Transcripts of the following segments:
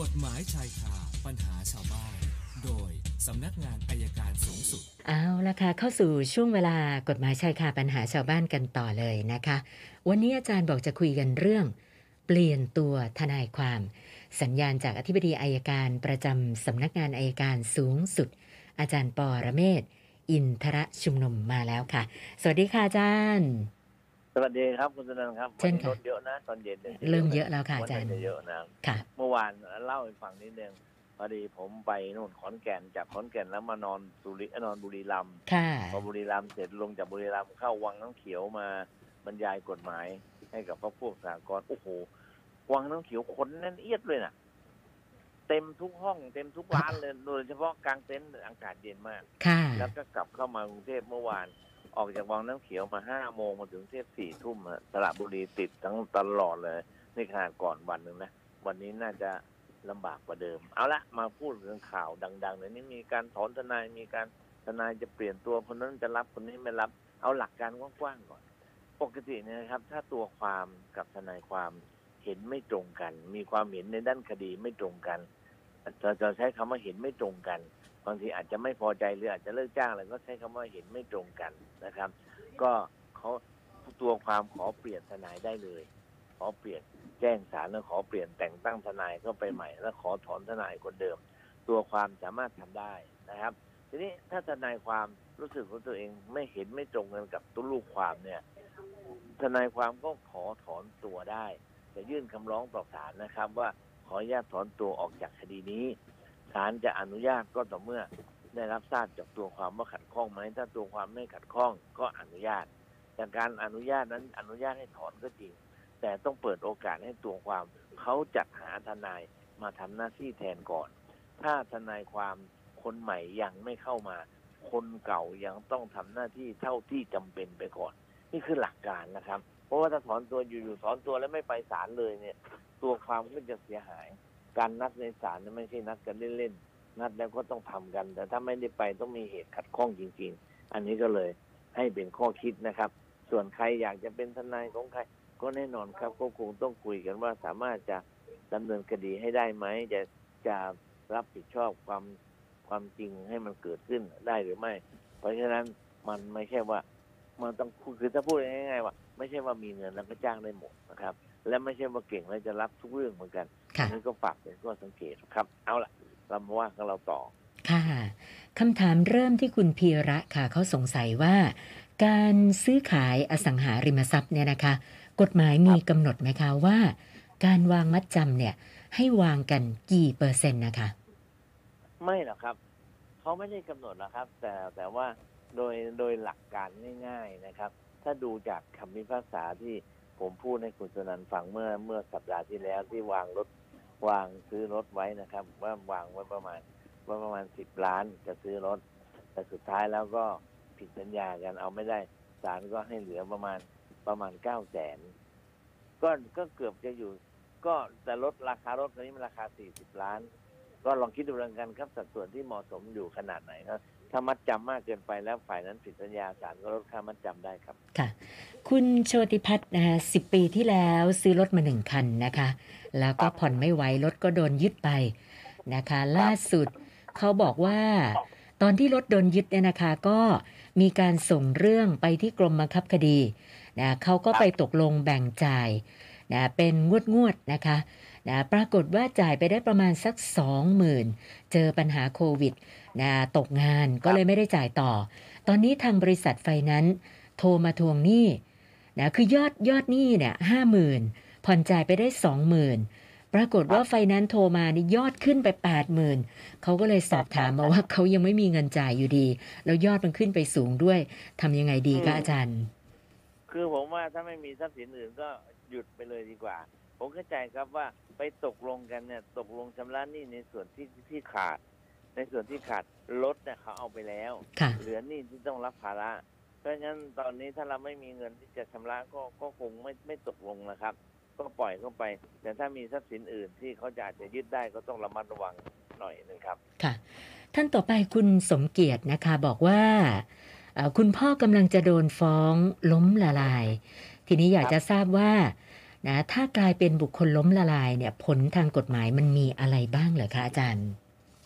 กฎหมายชายคาปัญหาชาวบ้าน โดยสำนักงานอายการสูงสุด เอาละค่ะ เข้าสู่ช่วงเวลากฎหมายชายคาปัญหาชาวบ้านกันต่อเลยนะคะ วันนี้อาจารย์บอกจะคุยกันเรื่อง เปลี่ยนตัวทนายความ สัญญาณจากอธิบดีอายการประจำสำนักงานอายการสูงสุด อาจารย์ปอระเมศ อินทรชุมนุมมาแล้วค่ะ สวัสดีค่ะอาจารย์ สวัสดีครับคุณสนันครับเช่นวันนี้ค่ะรถเยอะนะตอนเย็นนี่เริ่มเยอะแล้วค่ะวันอาจารย์นี้จะเยอะนะค่ะ เมื่อวานเล่าให้ฟังนิดนึงพอดีผมไปนู่นขอนแก่นจากขอนแก่นแล้วมานอนสุริเอ้ยนอนบุรีรัมย์ค่ะ พอบุรีรัมย์เสร็จลงจากบุรีรัมย์เข้าวังน้ำเขียวมาบรรยายกฎหมาย ให้กับพวกพวกสากลโอ้โห วังน้ำเขียวคนแน่นเอียดเลยน่ะ เต็มทุกห้อง เต็มทุกร้านเลยโดยเฉพาะกลางเต็นท์อากาศเย็นมาก ค่ะ แล้วก็กลับเข้ามากรุงเทพเมื่อวาน ออกจากวังน้ำเขียวมาห้าโมงมาถึงเทพสี่ทุ่มสระบุรีติดทั้งตลอดเลยนี่ขนาดก่อนวันหนึ่งนะ วันนี้น่าจะลำบากกว่าเดิม เอาละมาพูดเรื่องข่าวดังๆเลยนี่มีการถอนทนายมีการทนายจะเปลี่ยนตัวคนนั้นจะรับคนนี้ไม่รับ เอาหลักการกว้างๆก่อน ปกติเนี่ยนะครับ ถ้าตัวความกับทนายความเห็นไม่ตรงกัน มีความเห็นในด้านคดีไม่ตรงกัน จะจะใช้คำว่าเห็นไม่ตรงกัน บางทีอาจจะไม่พอใจหรืออาจจะเลิกจ้างอะไรก็ใช้คำว่าเห็นไม่ตรงกันนะครับ ก็เขาตัวความขอเปลี่ยนทนายได้เลย ขอเปลี่ยนแจ้งศาลแล้วขอเปลี่ยนแต่งตั้งทนายเข้าไปใหม่ แล้วขอถอนทนายคนเดิม ตัวความสามารถทำได้นะครับ ทีนี้ถ้าทนายความรู้สึกว่าตัวเองไม่เห็นไม่ตรงกันกับตัวลูกความเนี่ย ทนายความก็ขอถอนตัวได้ จะยื่นคำร้องต่อศาลนะครับว่า ขออนุญาตถอนตัวออกจากคดีนี้ศาลจะอนุญาตก็ต่อเมื่อได้รับทราบจากตัวความว่าขัดข้องไหมถ้าตัวความไม่ขัดข้องก็อนุญาต แต่การอนุญาตนั้นอนุญาตให้ถอนก็จริง แต่ต้องเปิดโอกาสให้ตัวความเขาจัดหาทนายมาทำหน้าที่แทนก่อน ถ้าทนายความคนใหม่ยังไม่เข้ามา คนเก่ายังต้องทำหน้าที่เท่าที่จำเป็นไปก่อน นี่คือหลักการนะครับ เพราะว่าถ้าถอนตัวอยู่ๆถอนตัวแล้วไม่ไปศาลเลยเนี่ย ตัวความก็จะเสียหาย การนัดในศาลนี่ไม่ใช่นัดกันเล่นๆนัดแล้วก็ต้องทำกัน แต่ถ้าไม่ได้ไปต้องมีเหตุขัดข้องจริง ๆ อันนี้ก็เลยให้เป็นข้อคิดนะครับ ส่วนใครอยากจะเป็นทนายของใคร ก็แน่นอนครับก็คงต้องคุยกันว่าสามารถจะดำเนินคดีให้ได้ไหมจะจะรับผิดชอบความความจริงให้มันเกิดขึ้นได้หรือไม่ เพราะฉะนั้นมันไม่ใช่ว่า มันต้องคือถ้าพูดง่ายๆว่า ไม่ใช่ว่ามีเงินแล้วก็จ้างได้หมดนะครับ และไม่ใช่ว่าเก่งแล้วจะรับทุกเรื่องเหมือนกันค่ะอันนี้ก็ฝากเป็นข้อสังเกตครับ เอาละเรามาว่ากันเราต่อ ค่ะคำถามเริ่มที่คุณพีระค่ะเขาสงสัยว่า การซื้อขายอสังหาริมทรัพย์เนี่ยนะคะ กฎหมายมีกำหนดไหมคะว่า การวางมัดจำเนี่ย ให้วางกันกี่เปอร์เซ็นต์นะคะ ไม่หรอกครับเขาไม่ได้กำหนดนะครับ แต่แต่ว่าโดยโดยหลักการง่าย ๆนะครับ ถ้าดูจากคำพิพากษาที่ ผมพูดให้คุณสนันฟังเมื่อเมื่อสัปดาห์ที่แล้วที่วางรถวางซื้อรถไว้นะครับ ว่าวางไว้ประมาณว่าประมาณสิบล้านจะซื้อรถ แต่สุดท้ายแล้วก็ผิดสัญญากันเอาไม่ได้ศาลก็ให้เหลือประมาณประมาณเก้าแสนก็ก็เกือบจะอยู่ ก็แต่ลดราคารถตอนนี้มันราคาสี่สิบล้าน ก็ลองคิดดูแล้วกันครับสัดส่วนที่เหมาะสมอยู่ขนาดไหนครับ ถ้ามัดจำมากเกินไปแล้วฝ่ายนั้นผิดสัญญาศาลก็ลดค่ามัดจำได้ครับ ค่ะ คุณโชติพัฒน์นะคะสิปีที่แล้วซื้อรถมาหนึ่งคันนะคะ แล้วก็ผ่อนไม่ไหวรถก็โดนยึดไปนะคะ ล่าสุดเขาบอกว่าตอนที่รถโดนยึดเนี่ยนะคะก็มีการส่งเรื่องไปที่กรมบังคับคดีนะเขาก็ไปตกลงแบ่งจ่าย นะเป็นงวดงวดๆนะคะนะปรากฏว่าจ่ายไปได้ประมาณสักสองหมื่นเจอปัญหาโควิดนะตกงานก็เลยไม่ได้จ่ายต่อ ตอนนี้ทางบริษัทไฟนั้นซ์โทรมาทวงหนี้นะคือยอดยอดหนี้เนี่ยห้าหมื่นผ่อนจ่ายไปได้สองหมื่นปรากฏว่าไฟนั้นซ์โทรมานี่ยอดขึ้นไปแปดหมื่นเขาก็เลยสอบถามมาว่าเขายังไม่มีเงินจ่ายอยู่ดี แล้วยอดมันขึ้นไปสูงด้วยทำยังไงดีคะอาจารย์ คือผมว่าถ้าไม่มีทรัพย์สินอื่นก็ หยุดไปเลยดีกว่า ผมเข้าใจครับว่าไปตกลงกันเนี่ยตกลงชำระหนี้ในส่วนที่ที่ขาด ในส่วนที่ขาดรถเนี่ยเขาเอาไปแล้วค่ะเหลือหนี้ที่ต้องรับภาระเพราะฉะนั้นตอนนี้ถ้าเราไม่มีเงินที่จะชำระก็ก็คงไม่ไม่ตกลงนะครับ ก็ปล่อยเข้าไป แต่ถ้ามีทรัพย์สินอื่นที่เขาจะอาจจะยึดได้ก็ต้องระมัดระวังหน่อยหนึงครับ ค่ะ ท่านต่อไปคุณสมเกียรตินะคะบอกว่าเอ่อคุณพ่อกำลังจะโดนฟ้องล้มละลาย ทีนี้อยากจะทราบว่านะถ้ากลายเป็นบุคคลล้มละลายเนี่ย ผลทางกฎหมายมันมีอะไรบ้างเหรอคะอาจารย์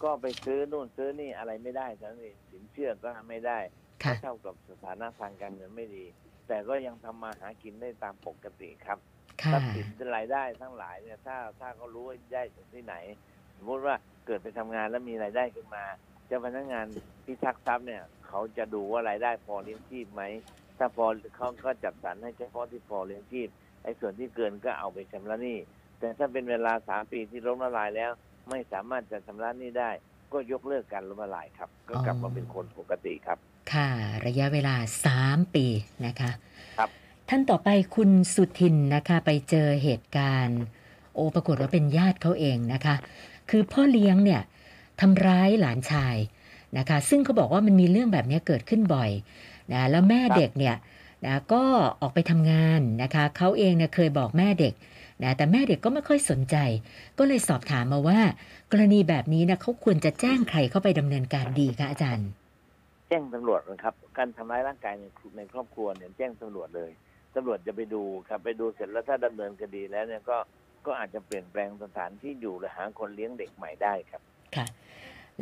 ก็ไปซื้อนู่นซื้อนี่อะไรไม่ได้ทั้งนี้สินเชื่อก็ไม่ได้ค่ะเท่ากับสถานะทางการเงินไม่ดี แต่ก็ยังทำมาหากินได้ตามปกติครับทค่ะรัพย์สินรายได้ทั้งหลายเนี่ยถ้าถ้าเขารู้ว่าได้จากที่ไหน สมมติว่าเกิดไปทำงานแล้วมีรายได้ขึ้นมา เจ้าพนักงานพิทักษ์ทรัพย์เนี่ย เขาจะดูว่ารายได้พอเลี้ยงชีพไหม ถ้าพอเขาก็จัดสรรให้เฉพาะที่พอเลี้ยงชีพไอ้ส่วนที่เกินก็เอาไปชำระหนี้ แต่ถ้าเป็นเวลาสามปีที่ล้มละลายแล้ว ไม่สามารถจะชำระหนี้ได้ ก็ยกเลิกการล้มละลายครับ ก็กลับมาเป็นคนปกติครับ ค่ะ ระยะเวลา3ปีนะคะ ครับ ท่านต่อไปคุณสุทินนะคะไปเจอเหตุการณ์ โอปรากฏว่าเป็นญาติเขาเองนะคะ คือพ่อเลี้ยงเนี่ยทำร้ายหลานชายนะคะ ซึ่งเขาบอกว่ามันมีเรื่องแบบนี้เกิดขึ้นบ่อย นะแล้วแม่เด็กเนี่ยนะก็ออกไปทำงานนะคะเขาเองเนี่ยเคยบอกแม่เด็กนะแต่แม่เด็กก็ไม่ค่อยสนใจ ก็เลยสอบถามมาว่า กรณีแบบนี้นะเขาควรจะแจ้งใครเข้าไปดำเนินการดีคะอาจารย์ แจ้งตำรวจนะครับ การทำร้ายร่างกายในในครอบครัวเนี่ยแจ้งตำรวจเลยตำรวจจะไปดูครับไปดูเสร็จแล้วถ้าดำเนินคดีแล้วเนี่ยก็ก็อาจจะเปลี่ยนแปลงสถานที่อยู่หรือหาคนเลี้ยงเด็กใหม่ได้ครับค่ะ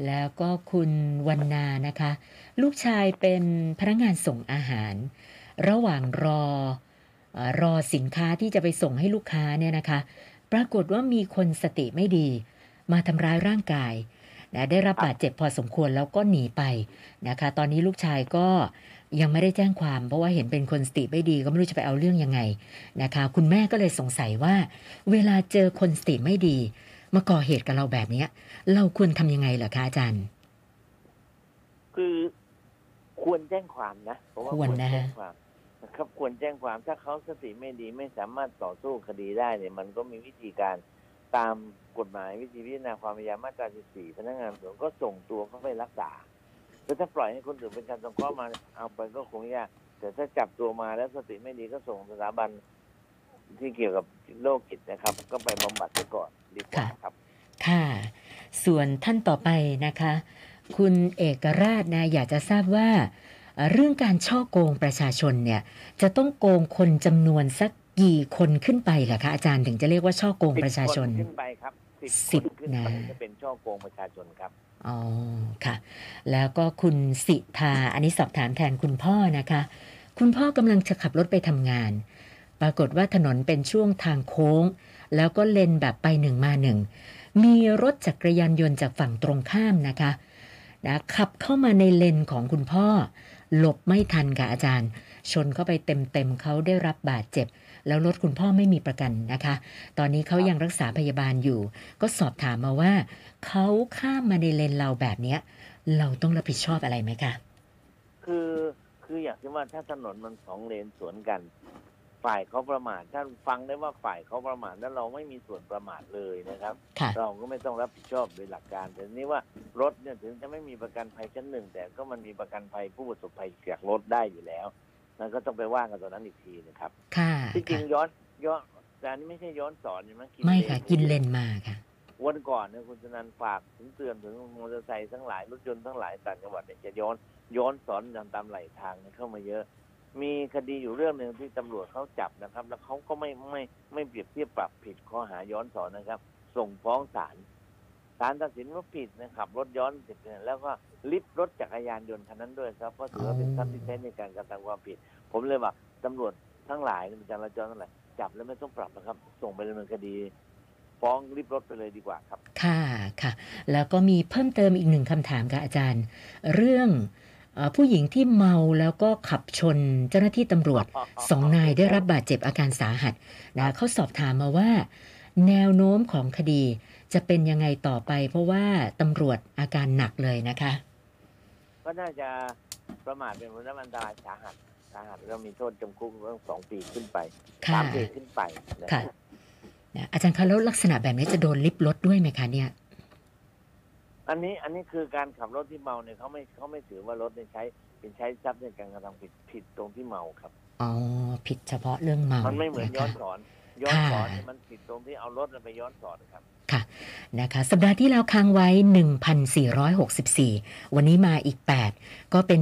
แล้วก็คุณวันนานะคะ ลูกชายเป็นพนักงานส่งอาหาร ระหว่างรอเออรอสินค้าที่จะไปส่งให้ลูกค้าเนี่ยนะคะ ปรากฏว่ามีคนสติไม่ดี มาทำร้ายร่างกายนะได้รับบาดเจ็บพอสมควรแล้วก็หนีไปนะคะ ตอนนี้ลูกชายก็ยังไม่ได้แจ้งความ เพราะว่าเห็นเป็นคนสติไม่ดีก็ไม่รู้จะไปเอาเรื่องยังไงนะคะ คุณแม่ก็เลยสงสัยว่า เวลาเจอคนสติไม่ดี มาก่อเหตุกับเราแบบเนี้ย เราควรทำยังไงเหรอคะอาจารย์ คือควรแจ้งความนะเพราะว่าควรนะแจ้งความนะครับควรแจ้งความถ้าเขาสติไม่ดีไม่สามารถต่อสู้คดีได้เนี่ย มันก็มีวิธีการตามกฎหมายวิธีพิจารณาความพยายามมาตรา 14 พนักงานสอบสวนก็ส่งตัวเขาไปรักษาแต่ถ้าปล่อยให้คนอื่นเป็นการสงเคราะห์มาเอาไปก็คงยากแต่ถ้าจับตัวมาแล้วสติไม่ดีก็ส่งสถาบันที่เกี่ยวกับโรคจิตนะครับ ก็ไปบำบัดไปก่อน ดีกว่าครับ ค่ะ ส่วนท่านต่อไปนะคะ คุณเอกราชนะอยากจะทราบว่าเอ่อเรื่องการช่อโกงประชาชนเนี่ย จะต้องโกงคนจำนวนสักกี่คนขึ้นไปเหรอคะอาจารย์ถึงจะเรียกว่าช่อโกงประชาชนสิบคขึ้นไปครับสิสิบบขึ้นไปนะจะเป็นช่อโกงประชาชนครับอ๋อค่ะ แล้วก็คุณสิทาอันนี้สอบถามแทนคุณพ่อนะคะ คุณพ่อกำลังจะขับรถไปทำงาน ปรากฏว่าถนนเป็นช่วงทางโค้ง แล้วก็เลนแบบไปหนึ่งมาหนึ่ง มีรถจักรยานยนต์จากฝั่งตรงข้ามนะคะนะขับเข้ามาในเลนของคุณพ่อ หลบไม่ทันค่ะอาจารย์ ชนเข้าไปเต็มๆเขาได้รับบาดเจ็บ แล้วรถคุณพ่อไม่มีประกันนะคะ ตอนนี้เขายังรักษาพยาบาลอยู่ ก็สอบถามมาว่าเขาข้ามมาในเลนเราแบบเนี้ย เราต้องรับผิดชอบอะไรไหมคะคือคืออยางที่ว่าถ้าถนนมันสองเลนสวนกัน ฝ่ายเขาประมาทถ้าฟังได้ว่าฝ่ายเขาประมาทแล้วเราไม่มีส่วนประมาทเลยนะครับ ค่ะ เราก็ไม่ต้องรับผิดชอบโดยหลักการ แต่นี่ว่ารถเนี่ยถึงจะไม่มีประกันภัยชั้นหนึ่ง แต่ก็มันมีประกันภัยผู้ประสบภัยจากรถได้อยู่แล้วนั่นก็ต้องไปว่ากันตอนนั้นอีกทีนะครับค่ะที่จริงค่ะย้อนย้อนแต่อันนี้ไม่ใช่ย้อนสอนใช่ไหมกินไม่เลนค่ะ กินเลนมาค่ะ วันก่อนเนี่ยคุณชนันฝากถึงเตือนถึงมอเตอร์ไซค์ทั้งหลายรถยนต์ทั้งหลายต่างจังหวัดเนี่ยจะย้อนย้อนสอนตามตามไหลทางเนี่ยเข้ามาเยอะ มีคดีอยู่เรื่องหนึ่งที่ตำรวจเขาจับนะครับ แล้วเขาก็ไม่ไม่ไม่เปรียบเทียบปรับผิดข้อหาย้อนสอนนะครับ ส่งฟ้องศาลศาลตัดสินว่าผิดนะครับรถย้อนผิดเนี่ยแล้วก็ลิฟต์รถจักรยานยนต์คันนั้นด้วยครับเพราะถือว่าเป็นทรัพย์ที่ใช้ในการกระทำความผิด ผมเลยว่าตำรวจทั้งหลายจราจรทั้งหลายจับแล้วไม่ต้องปรับนะครับ ส่งไปดำเนินคดีฟ้องลิฟต์รถไปเลยดีกว่าครับ ค่ะค่ะ แล้วก็มีเพิ่มเติมอีกหนึ่งคำถามค่ะอาจารย์ เรื่อง ผู้หญิงที่เมาแล้วก็ขับชนเจ้าหน้าที่ตำรวจสองนายได้รับบาดเจ็บอาการสาหัสนะเขาสอบถามมาว่า แนวโน้มของคดีจะเป็นยังไงต่อไป เพราะว่าตำรวจอาการหนักเลยนะคะ ก็น่าจะประมาทเป็นผลอันตรายสาหัสสาหัสแล้วมีโทษจำคุกตั้งสองปีขึ้นไปค่ะสามปีขึ้นไปนะค่ะนะอาจารย์คะแล้วลักษณะแบบนี้จะโดนลิฟต์รถด้วยไหมคะเนี่ย อันนี้อันนี้คือการขับรถที่เมาเนี่ยเขาไม่เขาไม่ถือว่ารถเนี่ยใช้เป็นใช้ทรัพย์ในการกระทำผิดผิดตรงที่เมาครับอ๋อผิดเฉพาะเรื่องเมามันไม่เหมือนย้อะนคะสอน ย้อนสอนค่ะเนี่ยมันผิดตรงที่เอารถไปย้อนสอนครับค่ะนะคะสัปดาห์ที่แล้วค้างไว้ 1,464 วันนี้มาอีก 8 ก็เป็น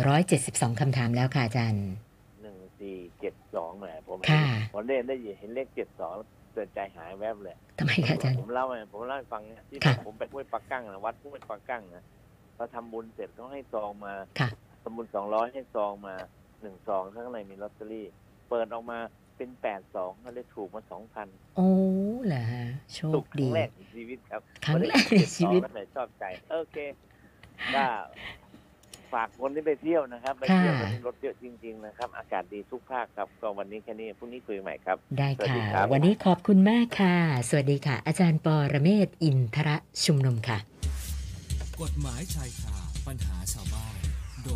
1,472คำถามแล้วค่ะอาจารย์ หนึ่งสี่เจ็ดสองแหมผม ค่ะพอเล่นได้ยินเห็นเลขเจ็ดสองเกิดใจหายแวบเลยทำไมคะอาจารย์ผมเล่าไงผมเล่าให้ฟังเนี่ยที่ค่ะผมไปห้วยปักกั้งนะวัดห้วยปักกั้งนะเราทำบุญเสร็จเขาให้ซองมาค่ะทำบุญสองร้อยให้ซองมาหนึ่งซองข้างในมีลอตเตอรี่ เปิดออกมาเป็นแปดสองก็เลยถูกมาสองพันโอ้เหรอฮะโชถูคกครั้ดีงแรกในชีวิตครับครั้งแรกในชีวิตก็เลยชอบใจโอเคก็ ฝากคนที่ไปเที่ยวนะครับไปค่ะเที่ยววันนี้รถเยอะจริง ๆ นะครับ อากาศดีทุกภาคครับก็วันนี้แค่นี้พรุ่งนี้คุยใหม่ครับ ได้สวัสดีค่ะครับ วันนี้ขอบคุณมากค่ะ สวัสดีค่ะ อาจารย์ปอระเมศวร์อินทระชุมนุมค่ะ กฎหมายชายคาปัญหาชาวบ้าน